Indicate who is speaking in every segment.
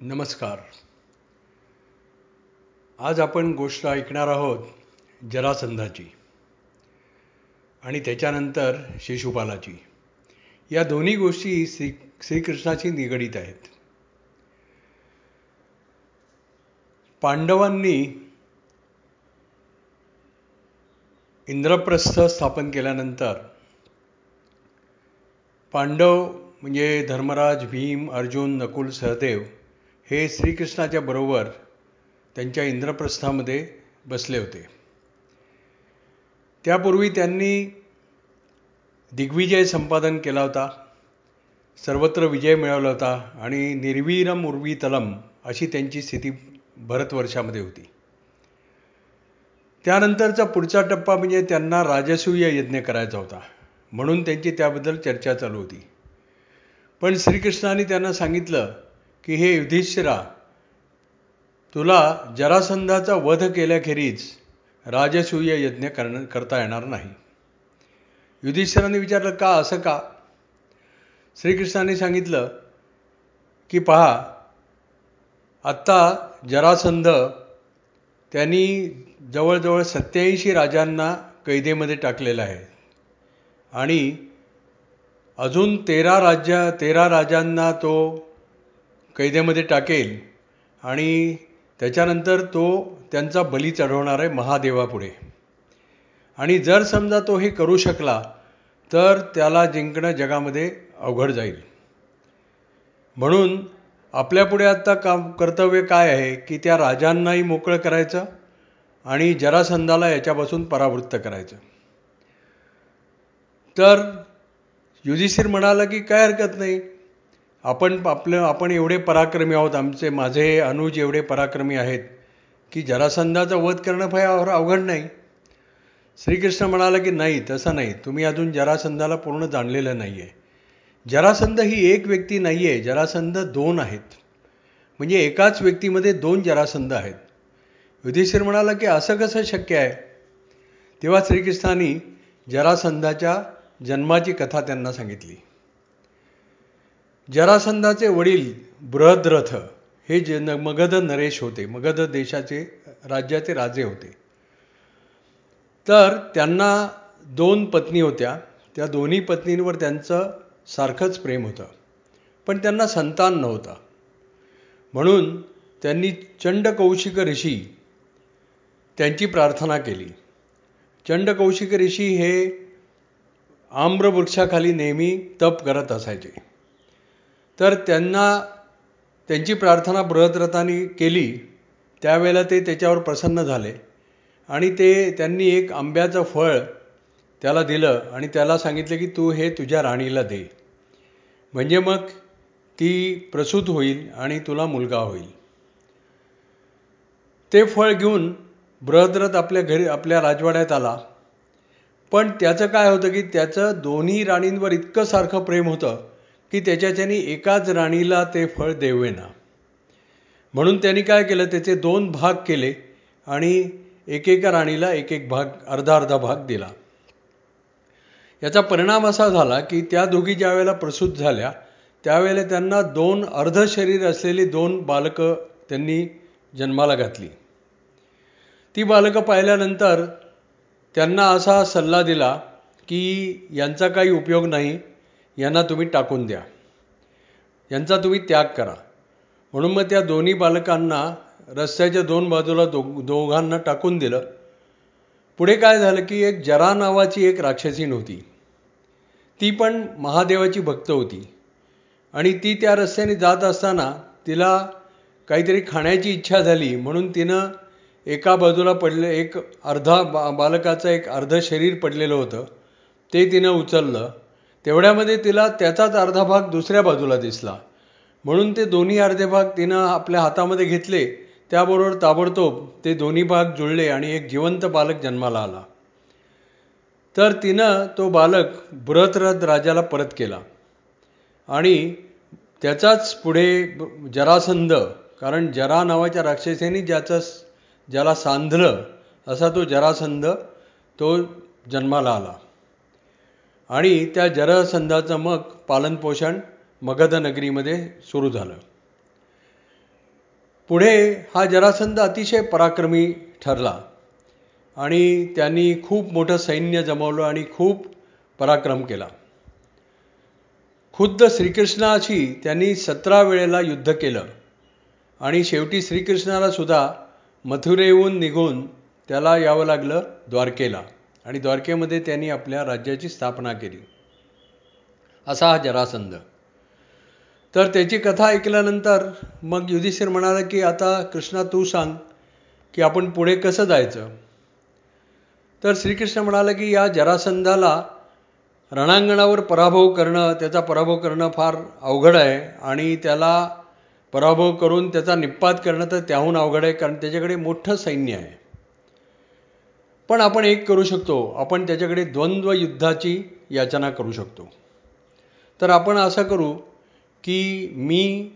Speaker 1: नमस्कार. आज आपण गोष्ट ऐकणार आहोत जरासंधाची आणि त्याच्यानंतर शिशुपालाची. या दोन्ही गोष्टी श्री श्रीकृष्णाशी निगडीत आहेत. पांडवांनी इंद्रप्रस्थ स्थापन केल्यानंतर पांडव म्हणजे धर्मराज भीम अर्जुन नकुल सहदेव हे श्रीकृष्णाच्या बरोबर त्यांच्या इंद्रप्रस्थामध्ये बसले होते. त्यापूर्वी त्यांनी दिग्विजय संपादन केला होता सर्वत्र विजय मिळवला होता आणि निर्वीरम उर्वी तलम अशी त्यांची स्थिती भरतवर्षामध्ये होती. त्यानंतरचा पुढचा टप्पा म्हणजे त्यांना राजसूय यज्ञ करायचा होता म्हणून त्यांची त्याबद्दल चर्चा चालू होती. पण श्रीकृष्णाने त्यांना सांगितलं की हे युधिष्ठिरा तुला जरासंधाचा वध केल्याखेरीज राजसूय यज्ञ करण करता येणार नाही. युधिष्ठिराने विचारलं का असं का? श्रीकृष्णाने सांगितलं की पहा आत्ता जरासंध त्यांनी जवळजवळ सत्याऐंशी राजांना कैदेमध्ये टाकलेलं आहे आणि अजून तेरा राज्य तेरा राजांना तो कैद्यामध्ये टाकेल आणि त्याच्यानंतर तो त्यांचा बली चढवणार आहे महादेवापुढे. आणि जर समजा तो हे करू शकला तर त्याला जिंकणं जगामध्ये अवघड जाईल. म्हणून आपल्यापुढे आत्ता काम कर्तव्य काय आहे की त्या राजांनाही मोकळं करायचं आणि जरासंधाला याच्यापासून परावृत्त करायचं. तर युधिष्ठिर म्हणाला की काय हरकत नाही आपण आपलं आपण एवढे पराक्रमी आहोत आमचे माझे अनुज एवढे पराक्रमी आहेत की जरासंधाचा वध करणं फार अवघड नाही. श्रीकृष्ण म्हणाला की नाही तसं नाही. तुम्ही अजून जरासंधाला पूर्ण जाणलेलं नाही आहे जरासंध ही एक व्यक्ती नाही आहे जरासंध दोन आहेत. म्हणजे एकाच व्यक्तीमध्ये दोन जरासंध आहेत. युधिष्ठिर म्हणाला की असं कसं शक्य आहे? तेव्हा श्रीकृष्णाने जरासंधाच्या जन्माची कथा त्यांना सांगितली. जरासंधाचे वडील बृहद्रथ हे जे न मगध नरेश होते मगध देशाचे राज्याचे राजे होते. तर त्यांना दोन पत्नी होत्या. त्या दोन्ही पत्नींवर त्यांचं सारखंच प्रेम होतं. पण त्यांना संतान नव्हता. म्हणून त्यांनी चंडकौशिक ऋषी त्यांची प्रार्थना केली. चंडकौशिक ऋषी हे आम्रवृक्षाखाली नेहमी तप करत असायचे. तर त्यांना त्यांची प्रार्थना बृहद्रथाने केली. त्यावेळेला ते त्याच्यावर प्रसन्न झाले. आणि ते त्यांनी एक आंब्याचं फळ त्याला दिलं आणि त्याला सांगितलं की तू हे तुझ्या राणीला दे. म्हणजे मग ती प्रसूत होईल आणि तुला मुलगा होईल. ते फळ घेऊन बृहद्रथ आपल्या घरी आपल्या राजवाड्यात आला. पण त्याचं काय होतं की त्याचं दोन्ही राणींवर इतकं सारखं प्रेम होतं की त्याच्याच्यानी एकाच राणीला ते फळ देवेना. म्हणून त्यांनी काय केलं? त्याचे दोन भाग केले आणि एकेका राणीला एक एक भाग अर्धा अर्धा भाग दिला. याचा परिणाम असा झाला की त्या दोघी ज्या वेळेला प्रसूत झाल्या त्यावेळेला त्यांना दोन अर्ध शरीर असलेली दोन बालकं त्यांनी जन्माला घातली. ती बालकं पाहिल्यानंतर त्यांना असा सल्ला दिला की यांचा काही उपयोग नाही यांना तुम्ही टाकून द्या. यांचा तुम्ही त्याग करा. म्हणून मग त्या दोन्ही बालकांना रस्त्याच्या दोन बाजूला दो दोघांना टाकून दिलं. पुढे काय झालं की एक जरा नावाची एक राक्षसी नव्हती. ती पण महादेवाची भक्त होती. आणि ती त्या रस्त्याने जात असताना तिला काहीतरी खाण्याची इच्छा झाली. म्हणून तिनं एका बाजूला पडले एक अर्धा बा बालकाचं एक अर्ध शरीर पडलेलं होतं. ते तिनं उचललं. तेवढ्यामध्ये तिला त्याचाच अर्धा भाग दुसऱ्या बाजूला दिसला. म्हणून ते दोन्ही अर्धे भाग तिनं आपल्या हातामध्ये घेतले. त्याबरोबर ताबडतोब ते दोन्ही भाग जुळले आणि एक जिवंत बालक जन्माला आला. तर तिनं तो बालक बृहतरथ राजाला परत केला. आणि त्याचाच पुढे जरासंध कारण जरा नावाच्या राक्षसेने ज्याचं ज्याला सांधलं असा तो जरासंध तो जन्माला आला. आणि त्या जरासंधाचं मग पालनपोषण मगध नगरीमध्ये सुरू झालं. पुढे हा जरासंध अतिशय पराक्रमी ठरला आणि त्यांनी खूप मोठं सैन्य जमवलं आणि खूप पराक्रम केला. खुद्द श्रीकृष्णाशी त्यांनी सतरा वेळेला युद्ध केलं आणि शेवटी श्रीकृष्णाला सुद्धा मथुरेहून निघून त्याला यावं लागलं द्वारकेला. आणि द्वारकेमध्ये त्यांनी आपल्या राज्याची स्थापना केली. असा हा जरासंध. तर त्याची कथा ऐकल्यानंतर मग युधिष्ठिर म्हणाला की आता कृष्णा तू सांग की आपण पुढे कसं जायचं? तर श्रीकृष्ण म्हणाला की या जरासंधाला रणांगणावर पराभव करणं त्याचा पराभव करणं फार अवघड आहे आणि त्याला पराभव करून त्याचा निपात करणं तर त्याहून अवघड आहे कारण त्याच्याकडे मोठं सैन्य आहे. पण आपण एक करू शकतो. आपण त्याच्याकडे द्वंद्व युद्धाची याचना करू शकतो. तर आपण असं करू की मी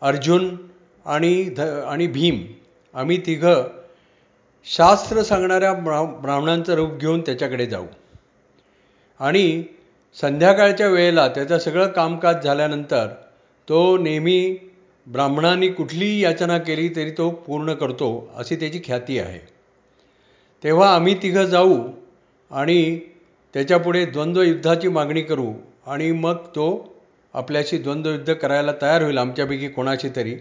Speaker 1: अर्जुन आणि ध आणि भीम आम्ही तिघं शास्त्र सांगणाऱ्या ब्रा ब्राह्मणांचं रूप घेऊन त्याच्याकडे जाऊ. आणि संध्याकाळच्या वेळेला त्याचं सगळं कामकाज झाल्यानंतर तो नेहमी ब्राह्मणांनी कुठलीही याचना केली तरी तो पूर्ण करतो अशी त्याची ख्याती आहे. तेव्हा आम्ही तिघं जाऊ आणि त्याच्यापुढे द्वंद्वयुद्धाची मागणी करू आणि मग तो आपल्याशी द्वंद्वयुद्ध करायला तयार होईल आमच्यापैकी कोणाशी तरी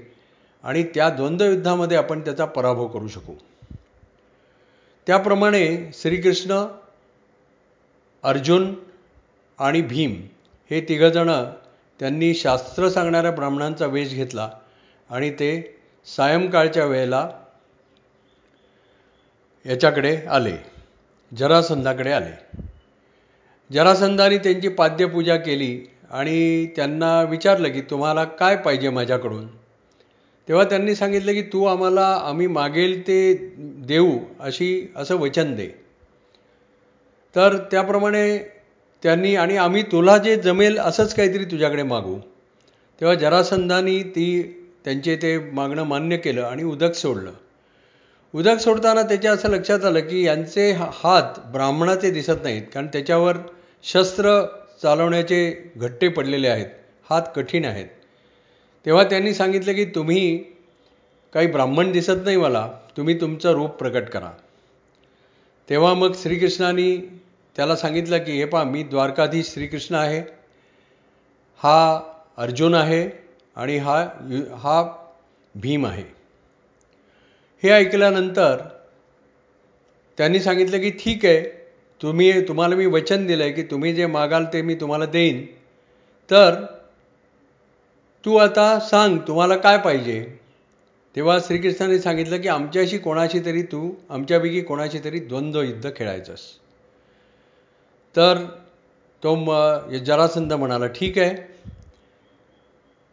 Speaker 1: आणि त्या द्वंद्वयुद्धामध्ये आपण त्याचा पराभव करू शकू. त्याप्रमाणे श्रीकृष्ण अर्जुन आणि भीम हे तिघंजणं त्यांनी शास्त्र सांगणाऱ्या ब्राह्मणांचा वेश घेतला आणि ते सायंकाळच्या वेळेला याच्याकडे आले. जरासंधाकडे आले. जरासंधाने त्यांची पाद्यपूजा केली आणि त्यांना विचारलं की तुम्हाला काय पाहिजे माझ्याकडून? तेव्हा त्यांनी सांगितलं की तू आम्हाला आम्ही मागेल ते देऊ अशी असं वचन दे. तर त्याप्रमाणे त्यांनी आणि आम्ही तुला जे जमेल असंच काहीतरी तुझ्याकडे मागू. तेव्हा जरासंधानी ती त्यांचे ते मागणं मान्य केलं आणि उदक सोडलं. उदक सोडताना त्याच्या असं लक्षात आलं की यांचे हात ब्राह्मणाचे दिसत नाहीत कारण त्याच्यावर शस्त्र चालवण्याचे घट्टे पडलेले आहेत हात कठीण आहेत. तेव्हा त्यांनी सांगितलं की तुम्ही काही ब्राह्मण दिसत नाही मला तुम्ही तुमचं रूप प्रकट करा. तेव्हा मग श्रीकृष्णाने त्याला सांगितलं की हे पा मी द्वारकाधीश श्रीकृष्ण आहे हा अर्जुन आहे आणि हा हा भीम आहे. हे ऐकल्यानंतर त्यांनी सांगितलं की ठीक आहे तुम्ही तुम्हाला मी वचन दिलं आहे की तुम्ही जे मागाल ते मी तुम्हाला देईन. तर तू आता सांग तुम्हाला काय पाहिजे? तेव्हा श्रीकृष्णाने सांगितलं की आमच्याशी कोणाशी तरी तू आमच्यापैकी कोणाशी तरी द्वंद्व युद्ध खेळायचंस. तर तो म जरासंध म्हणाला ठीक आहे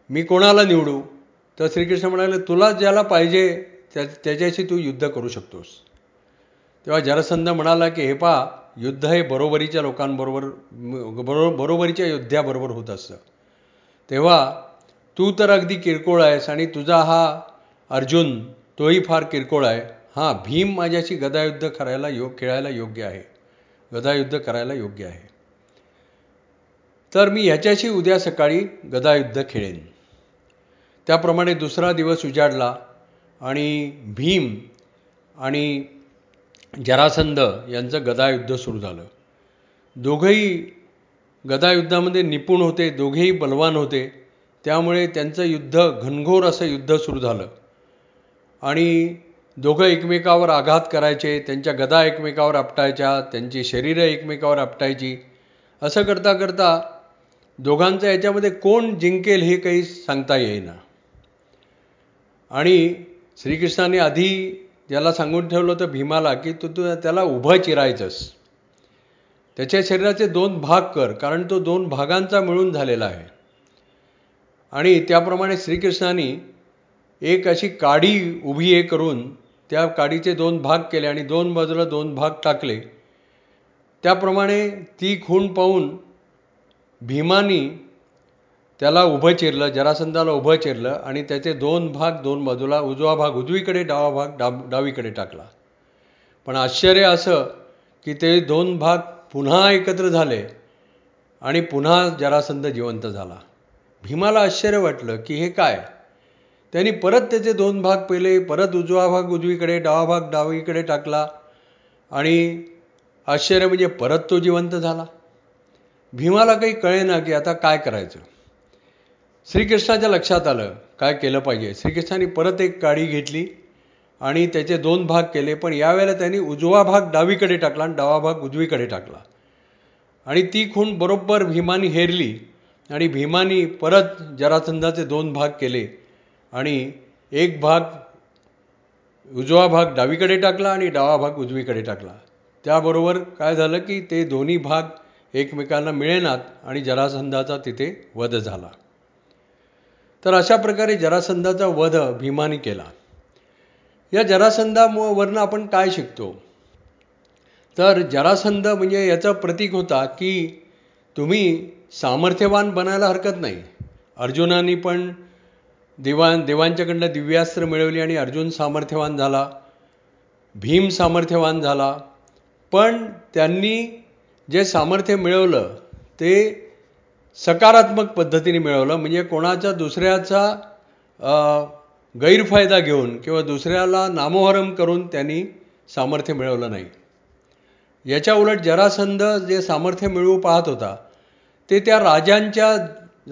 Speaker 1: मी कोणाला निवडू? तर श्रीकृष्ण म्हणाले तुला ज्याला पाहिजे त्या त्याच्याशी तू युद्ध करू शकतोस. तेव्हा जरासंध म्हणाला की हे पा युद्ध हे बरोबरीच्या लोकांबरोबर बरो बरोबरीच्या योद्ध्याबरोबर होत असतं. तेव्हा तू तर अगदी किरकोळ आहेस आणि तुझा हा अर्जुन तोही फार किरकोळ आहे. हां भीम माझ्याशी गदायुद्ध करायला योग खेळायला योग्य आहे. गदायुद्ध करायला योग्य आहे. तर मी ह्याच्याशी उद्या सकाळी गदायुद्ध खेळेन. त्याप्रमाणे दुसरा दिवस उजाडला. आणि भीम आणि जरासंध यांचं गदायुद्ध सुरू झालं. दोघंही गदायुद्धामध्ये निपुण होते दोघेही बलवान होते. त्यामुळे त्यांचं युद्ध घनघोर असं युद्ध सुरू झालं. आणि दोघं एकमेकावर आघात करायचे त्यांच्या गदा एकमेकावर आपटायच्या त्यांची शरीरं एकमेकावर आपटायची. असं करता करता दोघांचं याच्यामध्ये कोण जिंकेल हे काही सांगता येईना. आणि श्रीकृष्णाने आधी ज्याला सांगून ठेवलं होतं भीमाला की तू तू त्याला उभं चिरायचंस. त्याच्या शरीराचे दोन भाग कर कारण तो दोन भागांचा मिळून झालेला आहे. आणि त्याप्रमाणे श्रीकृष्णाने एक अशी काडी उभी हे करून त्या काडीचे दोन भाग केले आणि दोन बाजूला दोन भाग टाकले. त्याप्रमाणे ती खूण पाहून भीमानी त्याला उभं चिरलं जरासंधाला उभं चिरलं आणि त्याचे दोन भाग दोन बाजूला उजवा भाग उजवीकडे डावा भाग डाब डावीकडे टाकला. पण आश्चर्य असं की ते दोन भाग पुन्हा एकत्र झाले आणि पुन्हा जरासंध जिवंत झाला. भीमाला आश्चर्य वाटलं की हे काय? त्यांनी परत त्याचे दोन भाग पेले परत उजवा भाग उजवीकडे डावा भाग डावीकडे टाकला आणि आश्चर्य म्हणजे परत तो जिवंत झाला. भीमाला काही कळेना की आता काय करायचं. श्रीकृष्णाच्या लक्षात आलं. काय केलं पाहिजे? श्रीकृष्णाने परत एक गाडी घेतली आणि त्याचे दोन भाग केले पण यावेळेला त्यांनी उजवा भाग डावीकडे टाकला आणि डावा भाग उजवीकडे टाकला. आणि ती खूण बरोबर भीमानी हेरली आणि भीमानी परत जरासंधाचे दोन भाग केले आणि एक भाग उजवा भाग डावीकडे टाकला आणि डावा भाग उजवीकडे टाकला. त्याबरोबर काय झालं की ते दोन्ही भाग एकमेकांना मिळेनात आणि जरासंधाचा तिथे वध झाला. तर अशा प्रकारे जरासंधाचा वध भीमाने केला. या जरासंधावरनं आपण काय शिकतो? तर जरासंध म्हणजे याचं प्रतीक होता की तुम्ही सामर्थ्यवान बनायला हरकत नाही. अर्जुनाने पण देवा देवांच्याकडनं दिव्यास्त्र मिळवली आणि अर्जुन सामर्थ्यवान झाला. भीम सामर्थ्यवान झाला. पण त्यांनी जे सामर्थ्य मिळवलं ते सकारात्मक पद्धतीने मिळवलं म्हणजे कोणाच्या दुसऱ्याचा गैरफायदा घेऊन किंवा दुसऱ्याला नामोहरम करून त्यांनी सामर्थ्य मिळवलं नाही. याच्या उलट जरासंध जे सामर्थ्य मिळवू पाहत होता ते त्या राजांच्या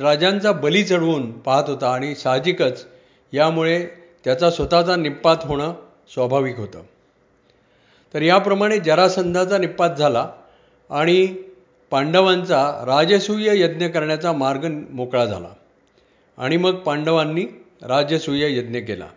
Speaker 1: राजांचा बली चढवून पाहत होता आणि साहजिकच यामुळे त्याचा स्वतःचा निपात होणं स्वाभाविक होतं. तर याप्रमाणे जरासंधाचा निपात झाला आणि पांडवांचा राजसूय यज्ञ करण्याचा मार्ग मोकळा झाला. आणि मग पांडवांनी राजसूय यज्ञ केला.